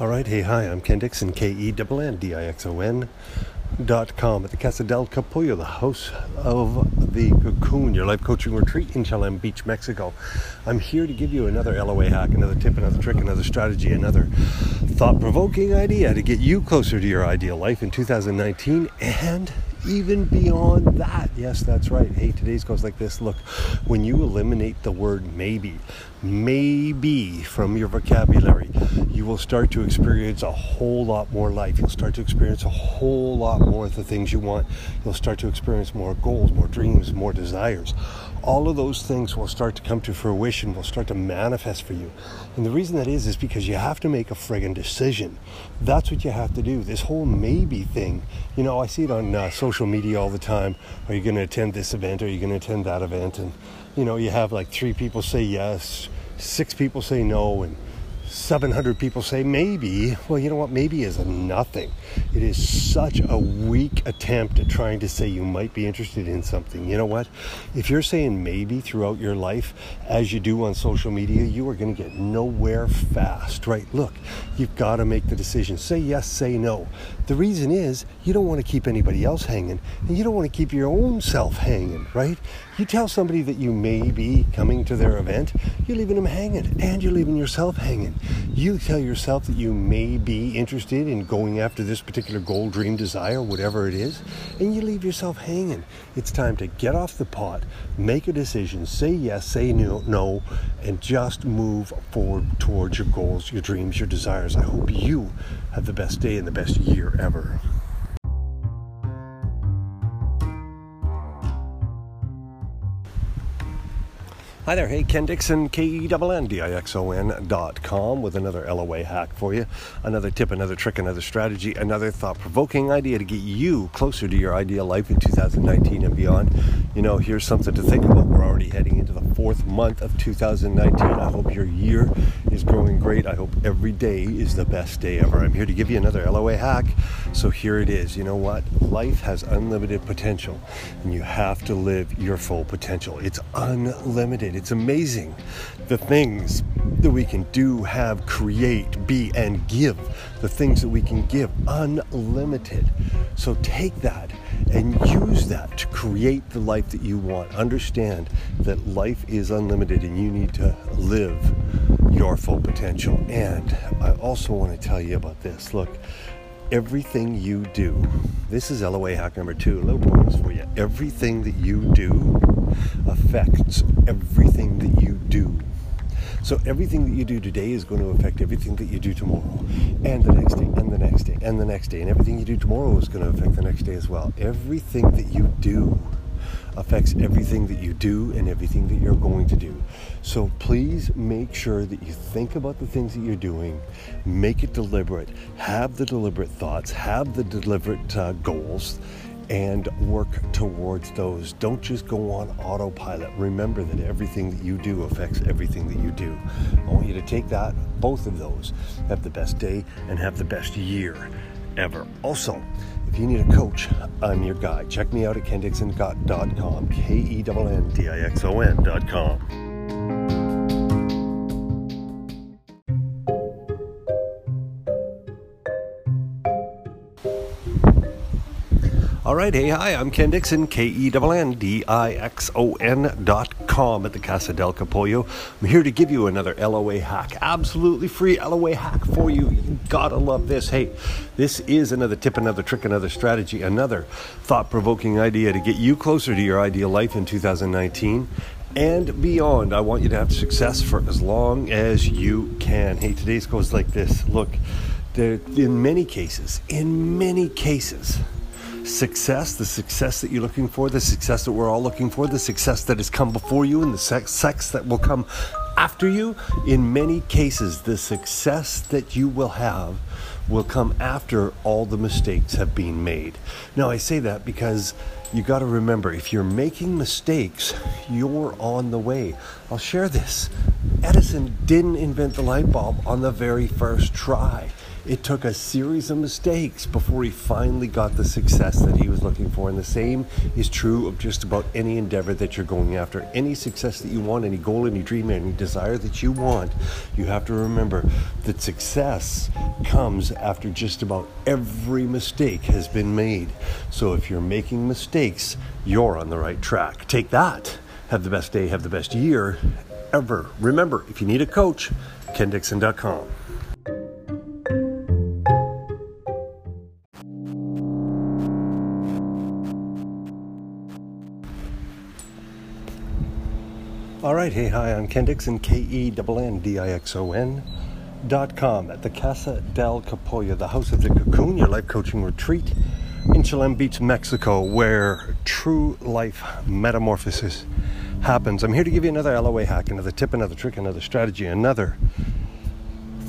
All right, hey, hi, I'm Ken Dixon, K E N N D I X O N dot com at the Casa del Capullo, the house of the Cocoon, your life coaching retreat in Chelem Beach, Mexico. I'm here to give you another LOA hack, another tip, another trick, another strategy, another thought provoking idea to get you closer to your ideal life in 2019 and even beyond that. Yes, that's right. Hey, today's goes like this. Look, when you eliminate the word maybe, maybe from your vocabulary, you will start to experience a whole lot more life. You'll start to experience a whole lot more of the things you want. You'll start to experience more goals, more dreams, more desires. All of those things will start to come to fruition, will start to manifest for you. And the reason that is, is because you have to make a friggin' decision. That's what you have to do. This whole maybe thing, you know, I see it on uh, social media all the time. Are you going to attend this event? Are you going to attend that event? And, you know, you have like three people say yes, six people say no, and 700 people say maybe. Well, you know what? Maybe is nothing. It is such a weak attempt at trying to say you might be interested in something. You know what? If you're saying maybe throughout your life, as you do on social media, you are going to get nowhere fast, right? Look, you've got to make the decision. Say yes, say no. The reason is you don't want to keep anybody else hanging, and you don't want to keep your own self hanging, right? You tell somebody that you may be coming to their event, you're leaving them hanging, and you're leaving yourself hanging. You tell yourself that you may be interested in going after this particular goal, dream, desire, whatever it is, and you leave yourself hanging. It's time to get off the pot, make a decision, say yes, say no, no, and just move forward towards your goals, your dreams, your desires. I hope you have the best day and the best year ever. Hi there, hey, Ken Dixon, K E N N D I X O N dot com with another LOA hack for you. Another tip, another trick, another strategy, another thought provoking idea to get you closer to your ideal life in 2019 and beyond. You know, here's something to think about. We're already heading into the fourth month of 2019. I hope your year is growing great. I hope every day is the best day ever. I'm here to give you another LOA hack. So here it is. You know what? Life has unlimited potential, and you have to live your full potential. It's unlimited. It's amazing the things that we can do, have, create, be, and give. The things that we can give, unlimited. So take that and use that to create the life that you want. Understand that life is unlimited and you need to live your full potential. And I also want to tell you about this. Look, everything you do, this is LOA hack number two, a little bonus for you. Everything that you do affects everything that you do. So everything that you do today is going to affect everything that you do tomorrow, and the next day, and the next day, and the next day, and everything you do tomorrow is going to affect the next day as well. Everything that you do affects everything that you do and everything that you're going to do. So please make sure that you think about the things that you're doing, make it deliberate, have the deliberate thoughts, have the deliberate uh, goals and work towards those. Don't just go on autopilot. Remember that everything that you do affects everything that you do. I want you to take that, both of those, have the best day and have the best year ever. Also, if you need a coach, I'm your guy. Check me out at kenndixon.com, K E N N D I X O N.com. All right, hey, hi, I'm Ken Dixon, K E N N D I X O N dot com at the Casa del Capullo. I'm here to give you another LOA hack, absolutely free LOA hack for you. You gotta love this. Hey, this is another tip, another trick, another strategy, another thought provoking idea to get you closer to your ideal life in 2019 and beyond. I want you to have success for as long as you can. Hey, today's goes like this. Look, there, in many cases, in many cases, success, the success that you're looking for, the success that we're all looking for, the success that has come before you, and the sex that will come after you. In many cases, the success that you will have will come after all the mistakes have been made. Now, I say that because you got to remember if you're making mistakes, you're on the way. I'll share this Edison didn't invent the light bulb on the very first try. It took a series of mistakes before he finally got the success that he was looking for. And the same is true of just about any endeavor that you're going after. Any success that you want, any goal, any dream, any desire that you want, you have to remember that success comes after just about every mistake has been made. So if you're making mistakes, you're on the right track. Take that. Have the best day, have the best year ever. Remember, if you need a coach, kenndixon.com. All right, hey, hi, I'm Ken Dixon, K E N N D I X O N dot com at the Casa del Capullo, the House of the Cocoon, your life coaching retreat in Chelem Beach, Mexico, where true life metamorphosis happens. I'm here to give you another LOA hack, another tip, another trick, another strategy, another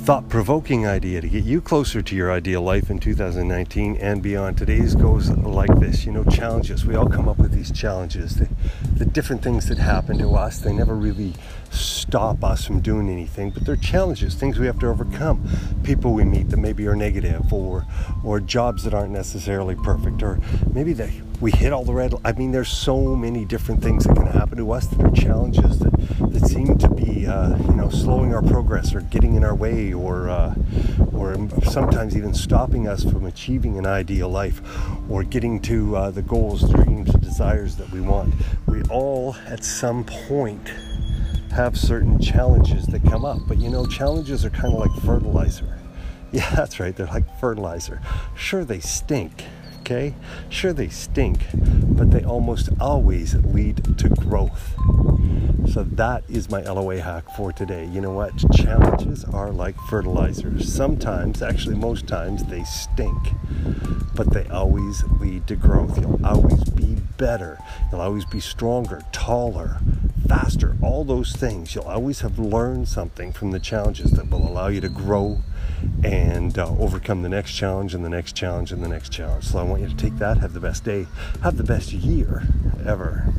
thought provoking idea to get you closer to your ideal life in 2019 and beyond. Today's goes like this you know, challenges. We all come up with these challenges. The, the different things that happen to us, they never really stop us from doing anything, but they're challenges, things we have to overcome. People we meet that maybe are negative, or, or jobs that aren't necessarily perfect, or maybe they, we hit all the red. I mean, there's so many different things that can happen to us that are challenges that, that seem to be, uh, you know, slowing our progress or getting in our way or, uh, or sometimes even stopping us from achieving an ideal life or getting to uh, the goals, dreams, desires that we want. We all, at some point, have certain challenges that come up. But you know, challenges are kind of like fertilizer. Yeah, that's right, they're like fertilizer. Sure, they stink okay? Sure, they stink, but they almost always lead to growth. So that is my LOA hack for today. You know what? Challenges are like fertilizers. Sometimes, actually, most times, they stink, but they always lead to growth. You'll always be better. You'll always be stronger, taller, faster. All those things. You'll always have learned something from the challenges that will allow you to grow and uh, overcome the next challenge and the next challenge and the next challenge. So I want you to take that, have the best day, have the best year ever.